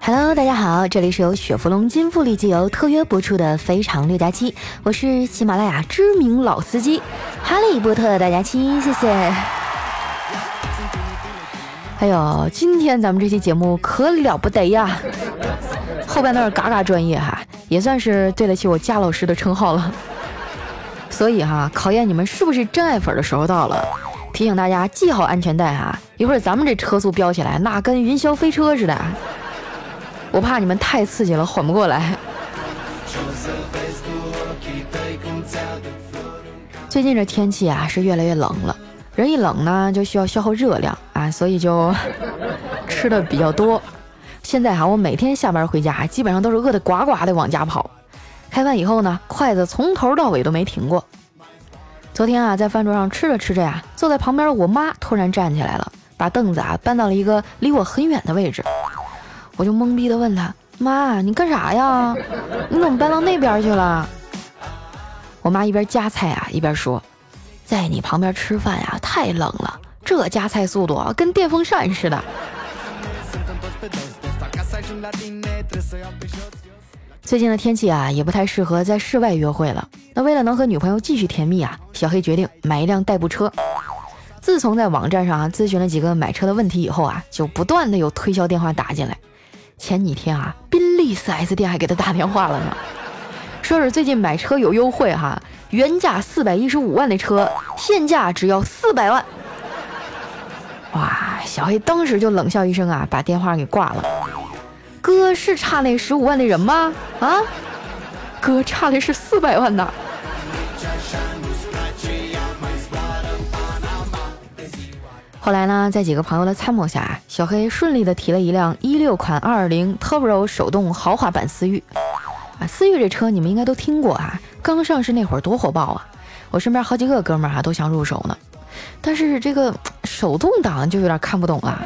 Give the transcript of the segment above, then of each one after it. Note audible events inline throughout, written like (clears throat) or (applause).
Hello，大家好，这里是由雪佛龙金富力机油特约播出的《非常六加七》，我是喜马拉雅知名老司机哈利波特大家七，谢谢。哎呦，今天咱们这期节目可了不得呀，后半段嘎嘎专业哈，也算是对得起我佳老师的称号了。所以哈，考验你们是不是真爱粉的时候到了，提醒大家系好安全带哈，一会儿咱们这车速飙起来，那跟云霄飞车似的。我怕你们太刺激了，缓不过来。最近这天气啊是越来越冷了，人一冷呢就需要消耗热量啊，所以就 (laughs) 吃的比较多。现在哈，我每天下班回家，基本上都是饿得呱呱的往家跑。开饭以后呢，筷子从头到尾都没停过。昨天啊，在饭桌上吃着吃着呀，坐在旁边的我妈突然站起来了，把凳子啊搬到了一个离我很远的位置。我就懵逼的问她：“妈，你干啥呀？你怎么搬到那边去了？”我妈一边夹菜啊，一边说：“在你旁边吃饭呀，太冷了，这夹菜速度啊跟电风扇似的。”最近的天气啊，也不太适合在室外约会了。那为了能和女朋友继续甜蜜啊，小黑决定买一辆代步车。自从在网站上啊咨询了几个买车的问题以后啊，就不断的有推销电话打进来。前几天啊，宾利 4S 店还给他打电话了呢，说是最近买车有优惠哈，原价四百一十五万的车，现价只要四百万。哇，小黑当时就冷笑一声啊，把电话给挂了。哥是差那十五万的人吗？啊，哥差的是四百万呐。后来呢，在几个朋友的参谋下，小黑顺利的提了一辆一六款二二零 Turbo 手动豪华版思域。啊，思域这车你们应该都听过啊，刚上市那会儿多火爆啊！我身边好几个哥们儿哈都想入手呢。但是这个手动挡就有点看不懂了。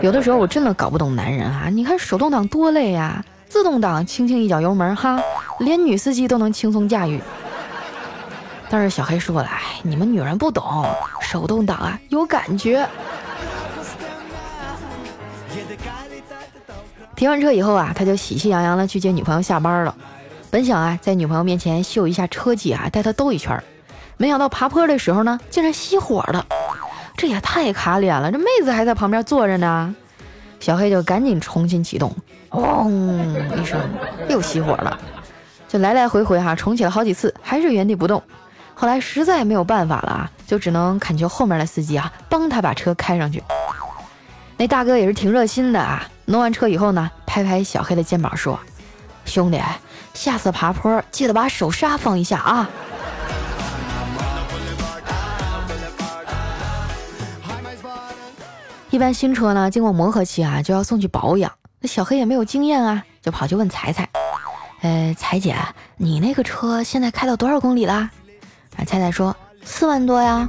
有的时候我真的搞不懂男人啊，你看手动挡多累呀，自动挡轻轻一脚油门哈，连女司机都能轻松驾驭。但是小黑说了，哎，你们女人不懂，手动挡啊有感觉。停完车以后啊，他就喜气洋洋的去接女朋友下班了。本想啊在女朋友面前秀一下车技啊，带她兜一圈，没想到爬坡的时候呢，竟然熄火了，这也太卡脸了。这妹子还在旁边坐着呢，小黑就赶紧重新启动，嗡一声又熄火了，就来来回回哈重启了好几次，还是原地不动。后来实在没有办法了啊，就只能恳求后面的司机啊帮他把车开上去。那大哥也是挺热心的啊，弄完车以后呢，拍拍小黑的肩膀说：“兄弟，下次爬坡记得把手刹放一下啊。”一般新车呢，经过磨合期啊，就要送去保养。那小黑也没有经验啊，就跑去问彩彩：“呃，彩姐，你那个车现在开到多少公里啦？”啊，彩彩说四万多呀。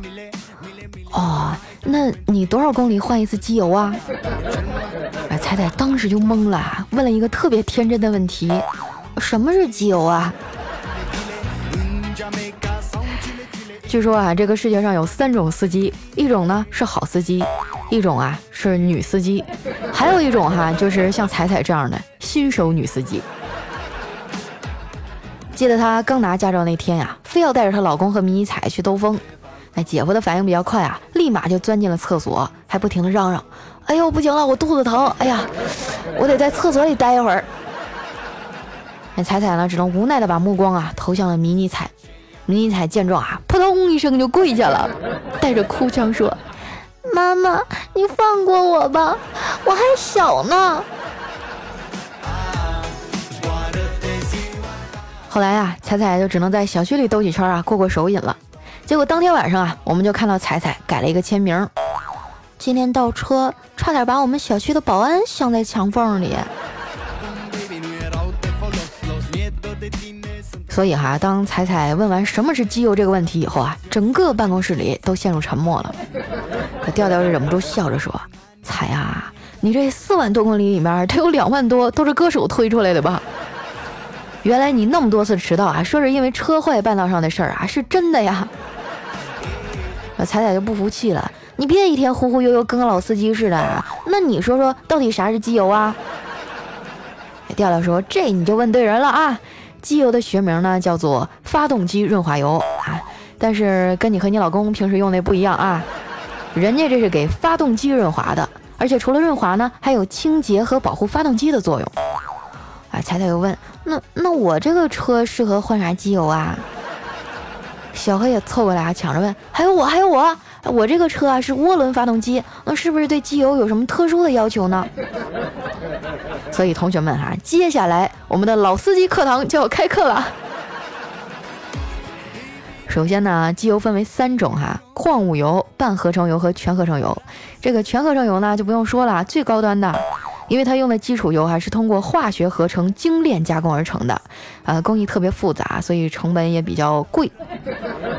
哦，那你多少公里换一次机油啊？啊，彩彩当时就懵了，问了一个特别天真的问题：什么是机油啊？据说啊，这个世界上有三种司机，一种呢是好司机，一种啊是女司机，还有一种哈就是像彩彩这样的新手女司机。记得她刚拿驾照那天呀，非要带着她老公和迷你彩去兜风。那姐夫的反应比较快啊，立马就钻进了厕所，还不停的嚷嚷：“哎呦，不行了，我肚子疼！哎呀，我得在厕所里待一会儿。”那彩彩呢，只能无奈的把目光啊投向了迷你彩。迷你彩见状啊，扑通一声就跪下了，带着哭腔说：“妈妈，你放过我吧，我还小呢。”后来啊，彩彩就只能在小区里兜几圈啊，过过手瘾了。结果当天晚上啊，我们就看到彩彩改了一个签名。今天倒车，差点把我们小区的保安镶在墙缝里。所以哈，当彩彩问完什么是机油这个问题以后啊，整个办公室里都陷入沉默了。可调调就忍不住笑着说：“彩啊，你这四万多公里里面，得有两万多都是歌手推出来的吧？”原来你那么多次迟到啊，说是因为车坏半道上的事儿啊，是真的呀？那彩彩就不服气了，你别一天忽忽悠悠跟个老司机似的。那你说说，到底啥是机油啊？调调说，这你就问对人了啊！机油的学名呢叫做发动机润滑油啊，但是跟你和你老公平时用的不一样啊，人家这是给发动机润滑的，而且除了润滑呢，还有清洁和保护发动机的作用。啊，彩彩又问，那那我这个车适合换啥机油啊？小黑也凑过来啊，抢着问，还有我，还有我，我这个车啊是涡轮发动机，那是不是对机油有什么特殊的要求呢？所以同学们哈，接下来我们的老司机课堂就要开课了。首先呢，机油分为三种哈，矿物油、半合成油和全合成油。这个全合成油呢就不用说了，最高端的。因为它用的基础油还是通过化学合成精炼加工而成的，呃，工艺特别复杂，所以成本也比较贵。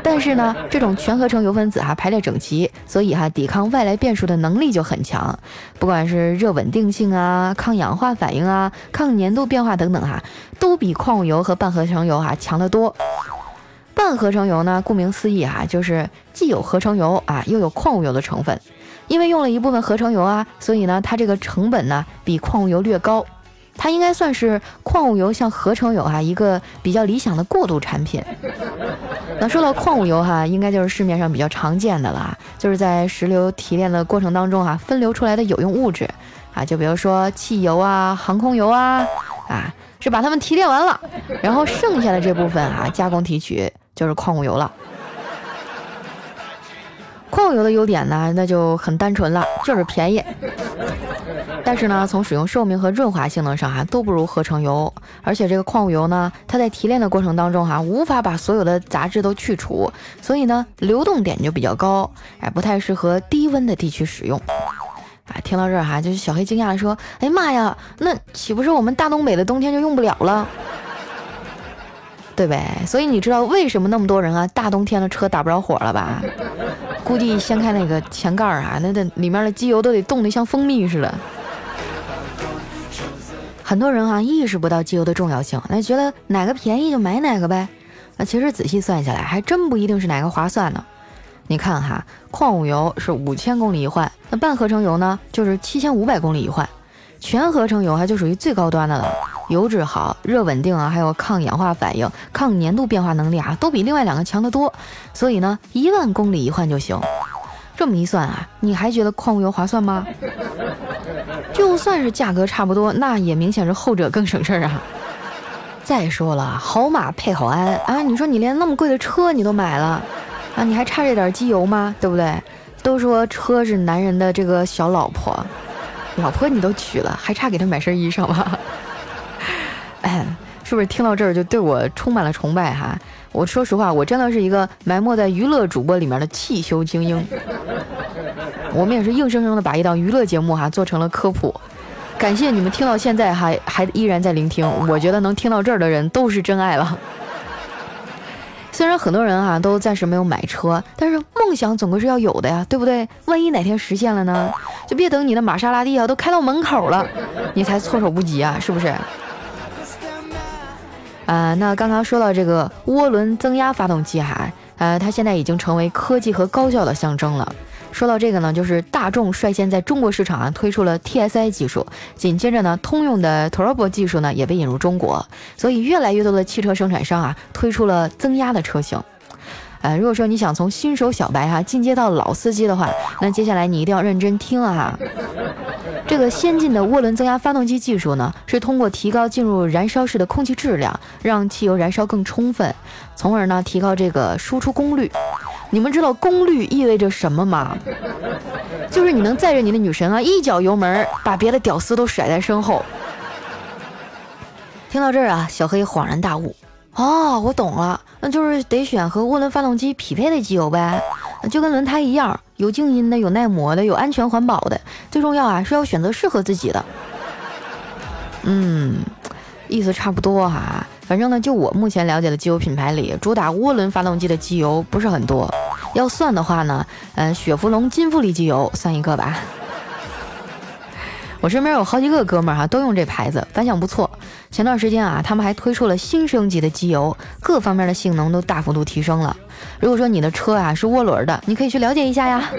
但是呢，这种全合成油分子哈排列整齐，所以哈抵抗外来变数的能力就很强。不管是热稳定性啊、抗氧化反应啊、抗粘度变化等等哈，都比矿物油和半合成油哈强得多。半合成油呢，顾名思义哈，就是既有合成油啊，又有矿物油的成分。因为用了一部分合成油啊，所以呢，它这个成本呢比矿物油略高。它应该算是矿物油向合成油哈一个比较理想的过渡产品。(laughs) 那说到矿物油哈，应该就是市面上比较常见的了，就是在石油提炼的过程当中啊分流出来的有用物质啊，就比如说汽油啊、航空油啊啊，是把它们提炼完了，然后剩下的这部分啊加工提取就是矿物油了。矿物油的优点呢，那就很单纯了，就是便宜。但是呢，从使用寿命和润滑性能上哈，都不如合成油。而且这个矿物油呢，它在提炼的过程当中哈，无法把所有的杂质都去除，所以呢，流动点就比较高，哎，不太适合低温的地区使用。啊，听到这儿哈，就是小黑惊讶的说：“哎呀妈呀，那岂不是我们大东北的冬天就用不了了？”对呗，所以你知道为什么那么多人啊，大冬天的车打不着火了吧？估计掀开那个前盖儿啊，那的里面的机油都得冻得像蜂蜜似的。很多人啊意识不到机油的重要性，那觉得哪个便宜就买哪个呗。那其实仔细算下来，还真不一定是哪个划算呢。你看哈，矿物油是五千公里一换，那半合成油呢就是七千五百公里一换，全合成油还就属于最高端的了。油脂好，热稳定啊，还有抗氧化反应、抗粘度变化能力啊，都比另外两个强得多。所以呢，一万公里一换就行。这么一算啊，你还觉得矿物油划算吗？(laughs) 就算是价格差不多，那也明显是后者更省事儿啊。再说了，好马配好鞍啊，你说你连那么贵的车你都买了啊，你还差这点机油吗？对不对？都说车是男人的这个小老婆，老婆你都娶了，还差给他买身衣裳吗？是不是听到这儿就对我充满了崇拜哈？我说实话，我真的是一个埋没在娱乐主播里面的汽修精英。我们也是硬生生的把一档娱乐节目哈做成了科普。感谢你们听到现在还还依然在聆听，我觉得能听到这儿的人都是真爱了。虽然很多人哈都暂时没有买车，但是梦想总归是要有的呀，对不对？万一哪天实现了呢？就别等你的玛莎拉蒂啊都开到门口了，你才措手不及啊，是不是？啊，那刚刚说到这个涡轮增压发动机哈，呃，它现在已经成为科技和高效的象征了。说到这个呢，就是大众率先在中国市场啊推出了 TSI 技术，紧接着呢，通用的 Turbo 技术呢也被引入中国，所以越来越多的汽车生产商啊推出了增压的车型。呃，如果说你想从新手小白哈进阶到老司机的话，那接下来你一定要认真听啊！这个先进的涡轮增压发动机技术呢，是通过提高进入燃烧室的空气质量，让汽油燃烧更充分，从而呢提高这个输出功率。你们知道功率意味着什么吗？就是你能载着你的女神啊，一脚油门把别的屌丝都甩在身后。听到这儿啊，小黑恍然大悟。哦，我懂了，那就是得选和涡轮发动机匹配的机油呗，就跟轮胎一样，有静音的，有耐磨的，有安全环保的，最重要啊是要选择适合自己的。嗯，意思差不多哈，反正呢，就我目前了解的机油品牌里，主打涡轮发动机的机油不是很多。要算的话呢，嗯，雪佛龙金富力机油算一个吧。我身边有好几个哥们儿哈，都用这牌子，反响不错。前段时间啊，他们还推出了新升级的机油，各方面的性能都大幅度提升了。如果说你的车啊是涡轮的，你可以去了解一下呀。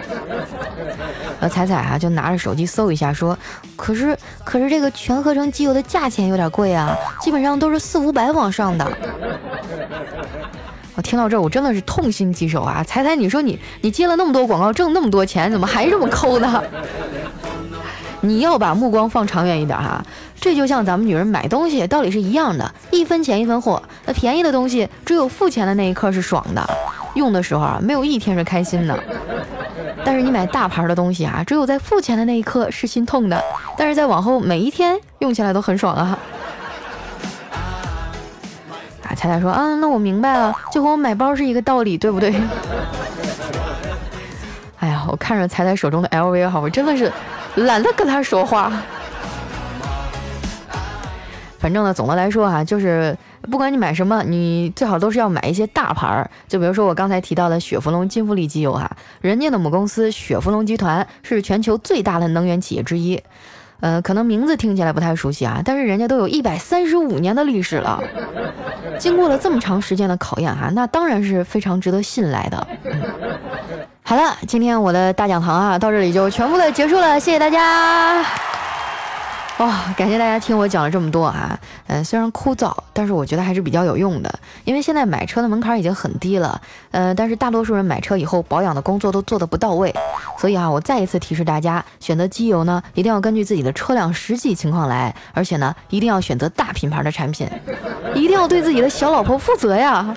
呃，彩彩啊就拿着手机搜一下，说，可是可是这个全合成机油的价钱有点贵啊，基本上都是四五百往上的。我听到这儿，我真的是痛心疾首啊！彩彩，你说你你接了那么多广告，挣那么多钱，怎么还这么抠呢？你要把目光放长远一点哈。这就像咱们女人买东西道理是一样的，一分钱一分货。那便宜的东西，只有付钱的那一刻是爽的，用的时候啊，没有一天是开心的。但是你买大牌的东西啊，只有在付钱的那一刻是心痛的，但是在往后每一天用起来都很爽啊。啊，彩彩说啊，那我明白了，就和我买包是一个道理，对不对？哎呀，我看着彩彩手中的 LV 哈，我真的是懒得跟他说话。反正呢，总的来说哈，就是不管你买什么，你最好都是要买一些大牌儿。就比如说我刚才提到的雪佛龙金富力机油哈，人家的母公司雪佛龙集团是全球最大的能源企业之一。呃，可能名字听起来不太熟悉啊，但是人家都有一百三十五年的历史了，经过了这么长时间的考验哈，那当然是非常值得信赖的。好了，今天我的大讲堂啊，到这里就全部的结束了，谢谢大家。哇，感谢大家听我讲了这么多啊，嗯，虽然枯燥，但是我觉得还是比较有用的。因为现在买车的门槛已经很低了，呃，但是大多数人买车以后保养的工作都做得不到位，所以啊，我再一次提示大家，选择机油呢，一定要根据自己的车辆实际情况来，而且呢，一定要选择大品牌的产品，一定要对自己的小老婆负责呀。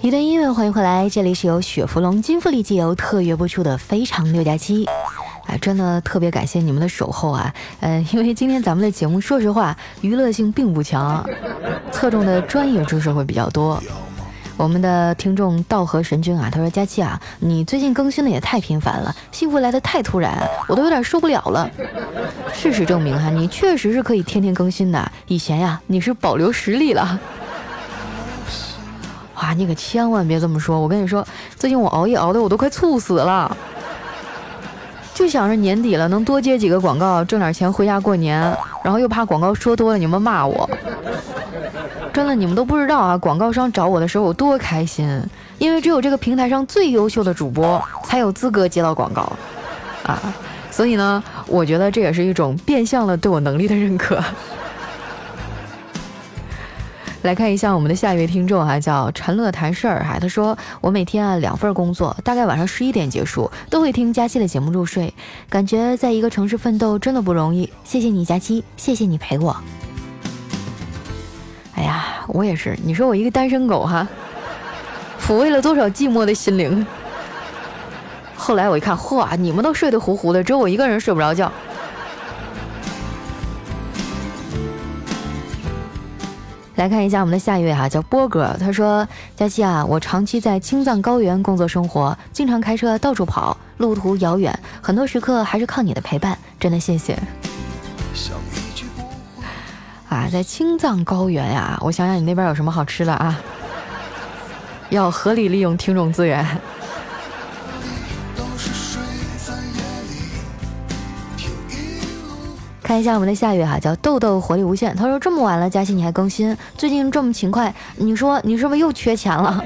一段音乐，欢迎回来，这里是由雪佛龙金富力机油特约播出的《非常六加七》啊，真的特别感谢你们的守候啊，呃，(laughs) 因为今天咱们的节目，说实话，娱乐性并不强，侧重的专业知识会比较多。我们的听众道和神君啊，他说：“佳期啊，你最近更新的也太频繁了，幸福来的太突然，我都有点受不了了。”事实证明哈，你确实是可以天天更新的，以前呀，你是保留实力了。啊，你可千万别这么说！我跟你说，最近我熬夜熬的我都快猝死了，就想着年底了能多接几个广告，挣点钱回家过年，然后又怕广告说多了你们骂我。真的，你们都不知道啊！广告商找我的时候有多开心，因为只有这个平台上最优秀的主播才有资格接到广告啊！所以呢，我觉得这也是一种变相的对我能力的认可。来看一下我们的下一位听众哈，叫陈乐谈事儿哈。他说：“我每天啊两份工作，大概晚上十一点结束，都会听佳期的节目入睡。感觉在一个城市奋斗真的不容易。谢谢你佳期，谢谢你陪我。哎呀，我也是。你说我一个单身狗哈，抚慰了多少寂寞的心灵。后来我一看，嚯，你们都睡得呼呼的，只有我一个人睡不着觉。”来看一下我们的下一位哈，叫波哥。他说：“佳期啊，我长期在青藏高原工作生活，经常开车到处跑，路途遥远，很多时刻还是靠你的陪伴，真的谢谢。”啊，在青藏高原呀，我想想你那边有什么好吃的啊？要合理利用听众资源。看一下我们的下月哈，叫豆豆活力无限。他说这么晚了，佳琪你还更新？最近这么勤快，你说你是不是又缺钱了？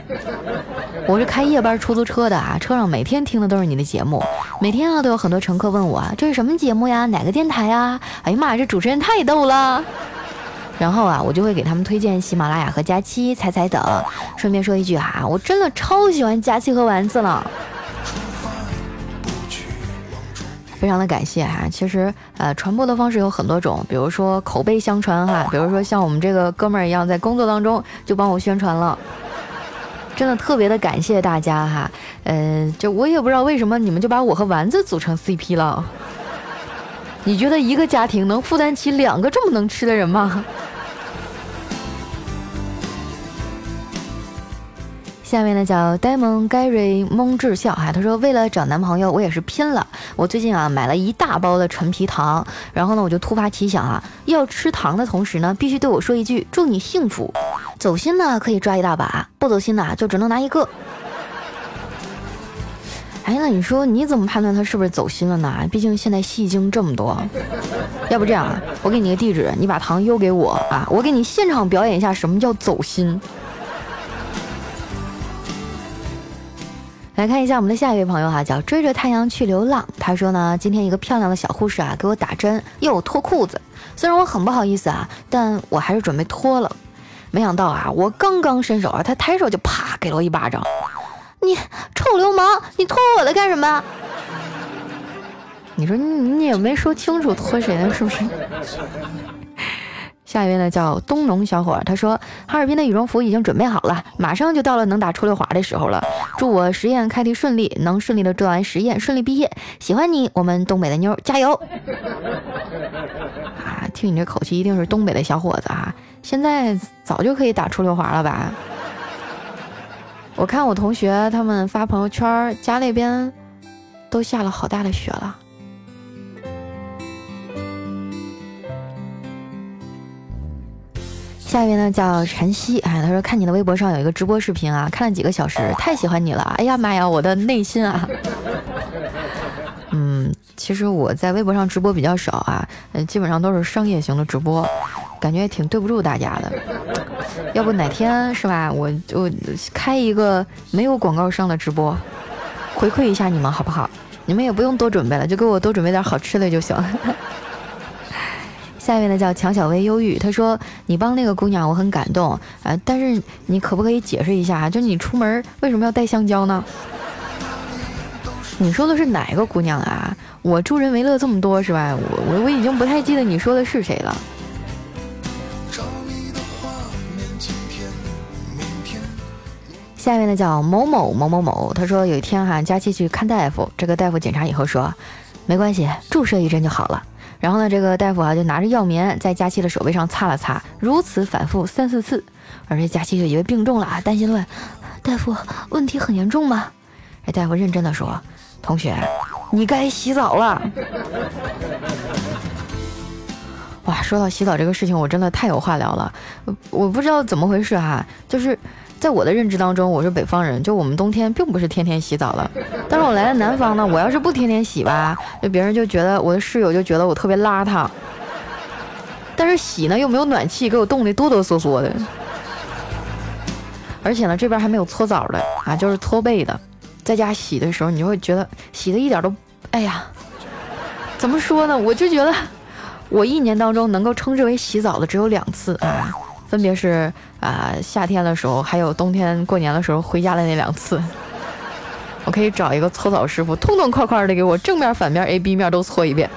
(laughs) 我是开夜班出租车的啊，车上每天听的都是你的节目，每天啊都有很多乘客问我这是什么节目呀，哪个电台呀？哎呀妈呀，这主持人太逗了。然后啊，我就会给他们推荐喜马拉雅和佳期、彩彩等。顺便说一句哈，我真的超喜欢佳期和丸子了。非常的感谢哈，其实呃传播的方式有很多种，比如说口碑相传哈，比如说像我们这个哥们儿一样，在工作当中就帮我宣传了，真的特别的感谢大家哈，呃，就我也不知道为什么你们就把我和丸子组成 CP 了，你觉得一个家庭能负担起两个这么能吃的人吗？下面呢叫呆萌 Gary 蒙智笑哈，他说为了找男朋友，我也是拼了。我最近啊买了一大包的陈皮糖，然后呢我就突发奇想啊，要吃糖的同时呢，必须对我说一句祝你幸福。走心呢可以抓一大把，不走心的就只能拿一个。哎，那你说你怎么判断他是不是走心了呢？毕竟现在戏精这么多。要不这样啊，我给你个地址，你把糖邮给我啊，我给你现场表演一下什么叫走心。来看一下我们的下一位朋友哈，叫追着太阳去流浪。他说呢，今天一个漂亮的小护士啊给我打针，又脱裤子。虽然我很不好意思啊，但我还是准备脱了。没想到啊，我刚刚伸手啊，他抬手就啪给了我一巴掌。(laughs) 你臭流氓，你脱我的干什么？(laughs) 你说你你也没说清楚脱谁的，是不是？下一位呢叫东农小伙，他说哈尔滨的羽绒服已经准备好了，马上就到了能打出溜滑的时候了。祝我实验开题顺利，能顺利的做完实验，顺利毕业。喜欢你，我们东北的妞，加油！(laughs) 啊，听你这口气，一定是东北的小伙子啊！现在早就可以打出溜滑了吧？我看我同学他们发朋友圈，家那边都下了好大的雪了。下一位呢叫晨曦，哎，他说看你的微博上有一个直播视频啊，看了几个小时，太喜欢你了，哎呀妈呀，我的内心啊，嗯，其实我在微博上直播比较少啊，嗯，基本上都是商业型的直播，感觉也挺对不住大家的，要不哪天是吧，我就开一个没有广告商的直播，回馈一下你们好不好？你们也不用多准备了，就给我多准备点好吃的就行。下面呢叫强小薇忧郁，他说你帮那个姑娘我很感动啊，但是你可不可以解释一下，就你出门为什么要带香蕉呢？你说的是哪个姑娘啊？我助人为乐这么多是吧？我我我已经不太记得你说的是谁了。下面呢叫某某某某某，他说有一天哈，佳琪去看大夫，这个大夫检查以后说，没关系，注射一针就好了。然后呢，这个大夫啊就拿着药棉在佳期的手背上擦了擦，如此反复三四次，而这佳期就以为病重了啊，担心问大夫：“问题很严重吗？”这大夫认真的说：“同学，你该洗澡了。”哇，说到洗澡这个事情，我真的太有话聊了，我不知道怎么回事哈，就是。在我的认知当中，我是北方人，就我们冬天并不是天天洗澡了。但是我来了南方呢，我要是不天天洗吧，就别人就觉得我的室友就觉得我特别邋遢。但是洗呢又没有暖气，给我冻得哆哆嗦嗦的。而且呢，这边还没有搓澡的啊，就是搓背的。在家洗的时候，你就会觉得洗的一点都，哎呀，怎么说呢？我就觉得我一年当中能够称之为洗澡的只有两次啊。分别是啊，夏天的时候，还有冬天过年的时候回家的那两次，我可以找一个搓澡师傅，痛痛快快的给我正面、反面、A、B 面都搓一遍。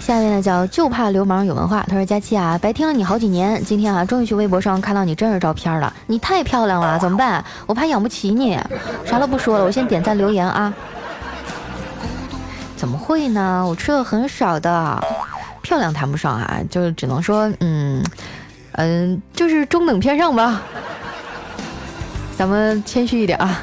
下面呢叫就怕流氓有文化，他说佳期啊，白听了你好几年，今天啊终于去微博上看到你真实照片了，你太漂亮了，怎么办？我怕养不起你，啥都不说了，我先点赞留言啊。怎么会呢？我吃的很少的，漂亮谈不上啊，就只能说，嗯，嗯，就是中等偏上吧。咱们谦虚一点啊。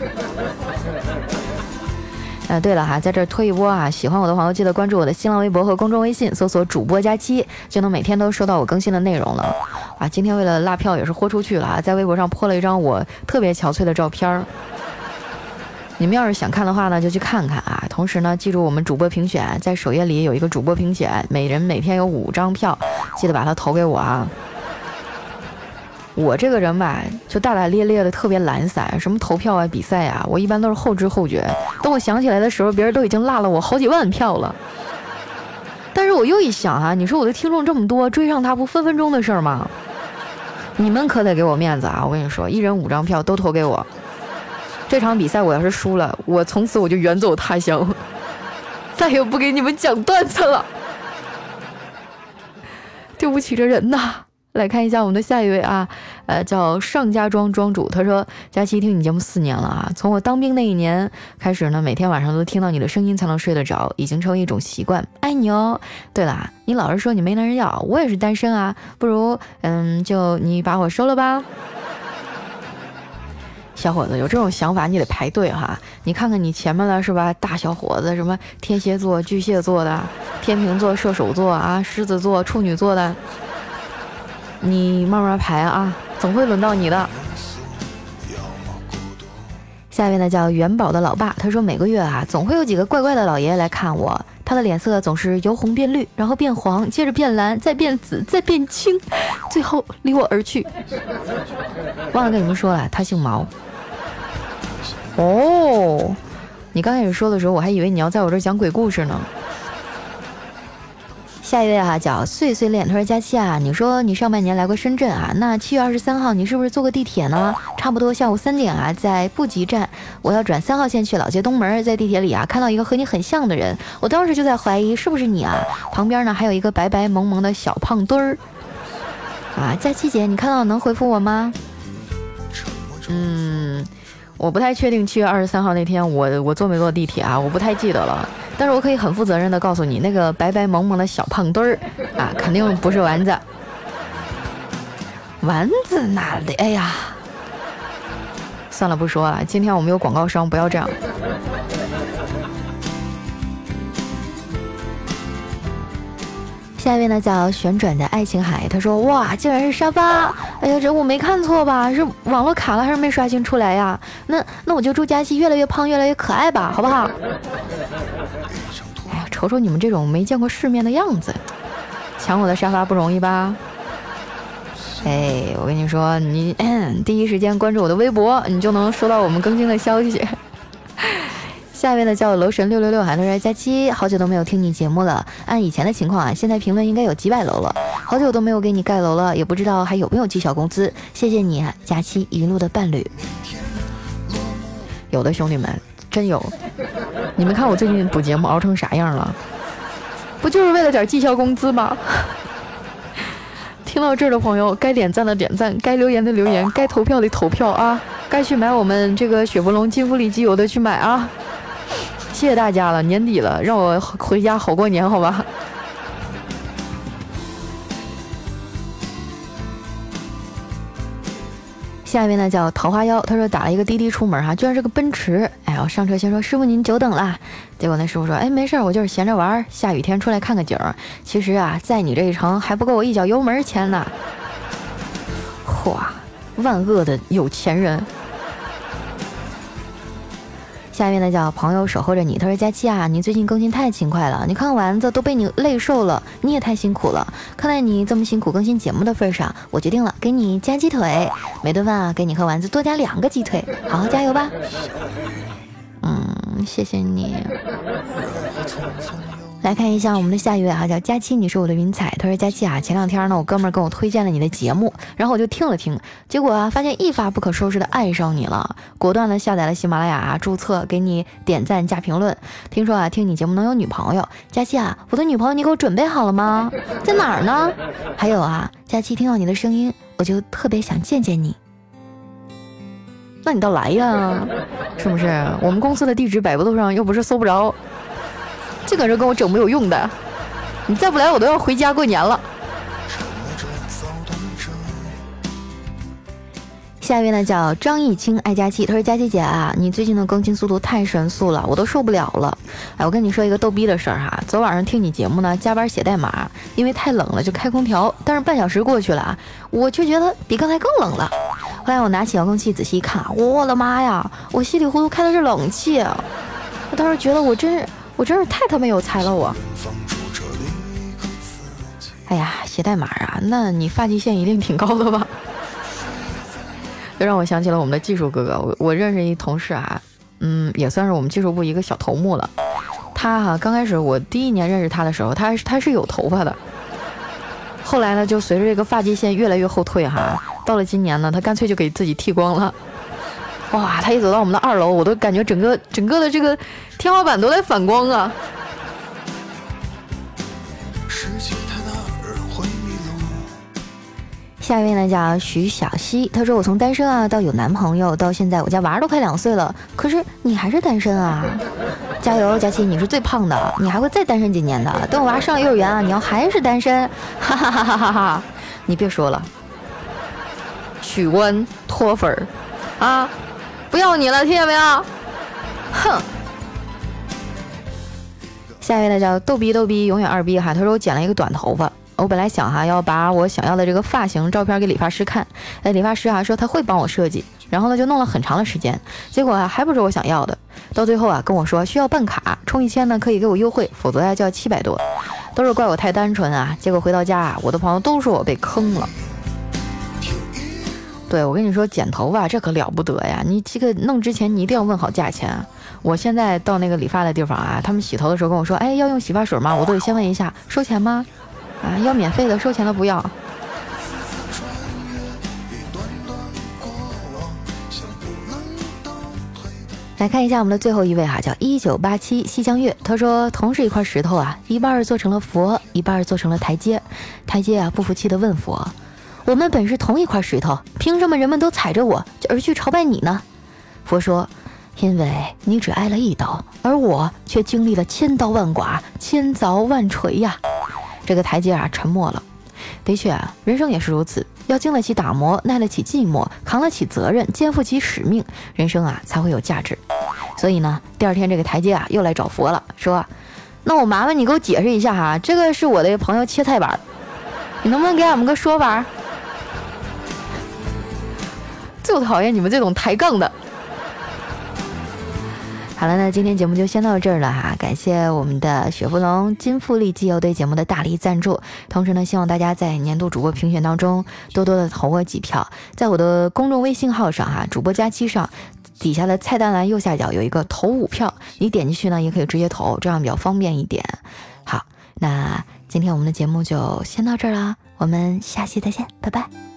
呃，对了哈，在这推一波啊，喜欢我的朋友记得关注我的新浪微博和公众微信，搜索主播佳期，就能每天都收到我更新的内容了。啊，今天为了拉票也是豁出去了啊，在微博上泼了一张我特别憔悴的照片儿。你们要是想看的话呢，就去看看啊。同时呢，记住我们主播评选，在首页里有一个主播评选，每人每天有五张票，记得把它投给我啊。(laughs) 我这个人吧，就大大咧咧的，特别懒散，什么投票啊、比赛啊，我一般都是后知后觉。等我想起来的时候，别人都已经落了我好几万票了。(laughs) 但是我又一想啊，你说我的听众这么多，追上他不分分钟的事儿吗？你们可得给我面子啊！我跟你说，一人五张票都投给我。这场比赛我要是输了，我从此我就远走他乡，再也不给你们讲段子了。对不起这人呐！来看一下我们的下一位啊，呃，叫上家庄庄主，他说：“佳期听你节目四年了啊，从我当兵那一年开始呢，每天晚上都听到你的声音才能睡得着，已经成为一种习惯，爱你哦。对了，你老是说你没男人要，我也是单身啊，不如嗯，就你把我收了吧。”小伙子有这种想法，你得排队哈。你看看你前面的是吧？大小伙子，什么天蝎座、巨蟹座的，天平座、射手座啊，狮子座、处女座的，你慢慢排啊，总会轮到你的。下面呢叫元宝的老爸，他说每个月啊，总会有几个怪怪的老爷爷来看我，他的脸色总是由红变绿，然后变黄，接着变蓝，再变紫，再变青，最后离我而去。忘了跟你们说了，他姓毛。哦，你刚开始说的时候，我还以为你要在我这儿讲鬼故事呢。下一位啊，叫碎碎恋，他说：“佳期啊，你说你上半年来过深圳啊，那七月二十三号你是不是坐过地铁呢？差不多下午三点啊，在布吉站，我要转三号线去老街东门，在地铁里啊看到一个和你很像的人，我当时就在怀疑是不是你啊？旁边呢还有一个白白萌萌的小胖墩儿啊，佳期姐，你看到能回复我吗？嗯。”我不太确定七月二十三号那天我我坐没坐地铁啊，我不太记得了。但是我可以很负责任的告诉你，那个白白萌萌的小胖墩儿啊，肯定不是丸子。丸子哪里？哎呀，算了不说了，今天我们有广告商，不要这样。下一位呢叫旋转的爱琴海，他说哇，竟然是沙发！哎呀，这我没看错吧？是网络卡了还是没刷新出来呀？那那我就祝佳琪越来越胖，越来越可爱吧，好不好？哎呀，瞅瞅你们这种没见过世面的样子，抢我的沙发不容易吧？哎，我跟你说，你 (clears throat) 第一时间关注我的微博，你就能收到我们更新的消息。下面呢叫楼神六六六，还能说佳期，好久都没有听你节目了。按以前的情况啊，现在评论应该有几百楼了。好久都没有给你盖楼了，也不知道还有没有绩效工资。谢谢你，啊佳期一路的伴侣。有的兄弟们真有，你们看我最近补节目熬成啥样了？不就是为了点绩效工资吗？(laughs) 听到这儿的朋友，该点赞的点赞，该留言的留言，该投票的投票啊！该去买我们这个雪佛龙金福利机油的去买啊！谢谢大家了，年底了，让我回家好过年，好吧？下一位呢叫桃花妖，他说打了一个滴滴出门哈，居然是个奔驰。哎我，上车先说师傅您久等了。结果那师傅说，哎没事，我就是闲着玩，下雨天出来看个景。其实啊，在你这一程还不够我一脚油门钱呢。嚯，万恶的有钱人。下面呢叫朋友守候着你，他说佳期啊，你最近更新太勤快了，你看丸子都被你累瘦了，你也太辛苦了。看在你这么辛苦更新节目的份上，我决定了给你加鸡腿，每顿饭啊给你和丸子多加两个鸡腿，好好加油吧。嗯，谢谢你。(laughs) 来看一下我们的下一位哈，叫佳期，你是我的云彩。他说佳期啊，前两天呢，我哥们跟我推荐了你的节目，然后我就听了听，结果啊，发现一发不可收拾的爱上你了，果断的下载了喜马拉雅，注册，给你点赞加评论。听说啊，听你节目能有女朋友，佳期啊，我的女朋友你给我准备好了吗？在哪儿呢？还有啊，佳期听到你的声音，我就特别想见见你。那你倒来呀，是不是？我们公司的地址百度上又不是搜不着。净搁这跟我整没有用的，你再不来我都要回家过年了。下一位呢叫张艺清爱佳期，他说佳期姐啊，你最近的更新速度太神速了，我都受不了了。哎，我跟你说一个逗逼的事儿哈，昨晚上听你节目呢，加班写代码，因为太冷了就开空调，但是半小时过去了啊，我却觉得比刚才更冷了。后来我拿起遥控器仔细一看，我的妈呀，我稀里糊涂开的是冷气，我当时觉得我真是。我真是太他妈有才了！我，哎呀，写代码啊，那你发际线一定挺高的吧？又让我想起了我们的技术哥哥，我我认识一同事啊，嗯，也算是我们技术部一个小头目了。他哈，刚开始我第一年认识他的时候，他他是有头发的，后来呢，就随着这个发际线越来越后退哈，到了今年呢，他干脆就给自己剃光了。哇，他一走到我们的二楼，我都感觉整个整个的这个天花板都在反光啊！下一位呢叫徐小溪，他说我从单身啊到有男朋友，到现在我家娃都快两岁了，可是你还是单身啊！加油，佳琪，你是最胖的，你还会再单身几年的。等我娃上幼儿园啊，你要还是单身，哈哈哈哈哈哈！你别说了，取关脱粉儿啊，不要你了，听见没有？哼！下一位呢叫逗逼逗逼，永远二逼哈，他说我剪了一个短头发。我本来想哈要把我想要的这个发型照片给理发师看，哎，理发师啊说他会帮我设计，然后呢就弄了很长的时间，结果还不是我想要的，到最后啊跟我说需要办卡，充一千呢可以给我优惠，否则呀就要七百多，都是怪我太单纯啊，结果回到家啊我的朋友都说我被坑了。对我跟你说剪头发这可了不得呀，你这个弄之前你一定要问好价钱。我现在到那个理发的地方啊，他们洗头的时候跟我说，哎要用洗发水吗？我都得先问一下收钱吗？啊，要免费的，收钱的不要。来看一下我们的最后一位哈，叫一九八七西江月。他说，同是一块石头啊，一半做成了佛，一半做成了台阶。台阶啊，不服气的问佛：“我们本是同一块石头，凭什么人们都踩着我而去朝拜你呢？”佛说：“因为你只挨了一刀，而我却经历了千刀万剐、千凿万锤呀。”这个台阶啊，沉默了。的确，人生也是如此，要经得起打磨，耐得起寂寞，扛得起责任，肩负起使命，人生啊才会有价值。所以呢，第二天这个台阶啊又来找佛了，说：“那我麻烦你给我解释一下哈，这个是我的朋友切菜板，你能不能给俺们个说法？”就讨厌你们这种抬杠的。好了，那今天节目就先到这儿了哈，感谢我们的雪佛龙金富力机油对节目的大力赞助，同时呢，希望大家在年度主播评选当中多多的投我几票，在我的公众微信号上哈，主播佳期上底下的菜单栏右下角有一个投五票，你点进去呢也可以直接投，这样比较方便一点。好，那今天我们的节目就先到这儿啦，我们下期再见，拜拜。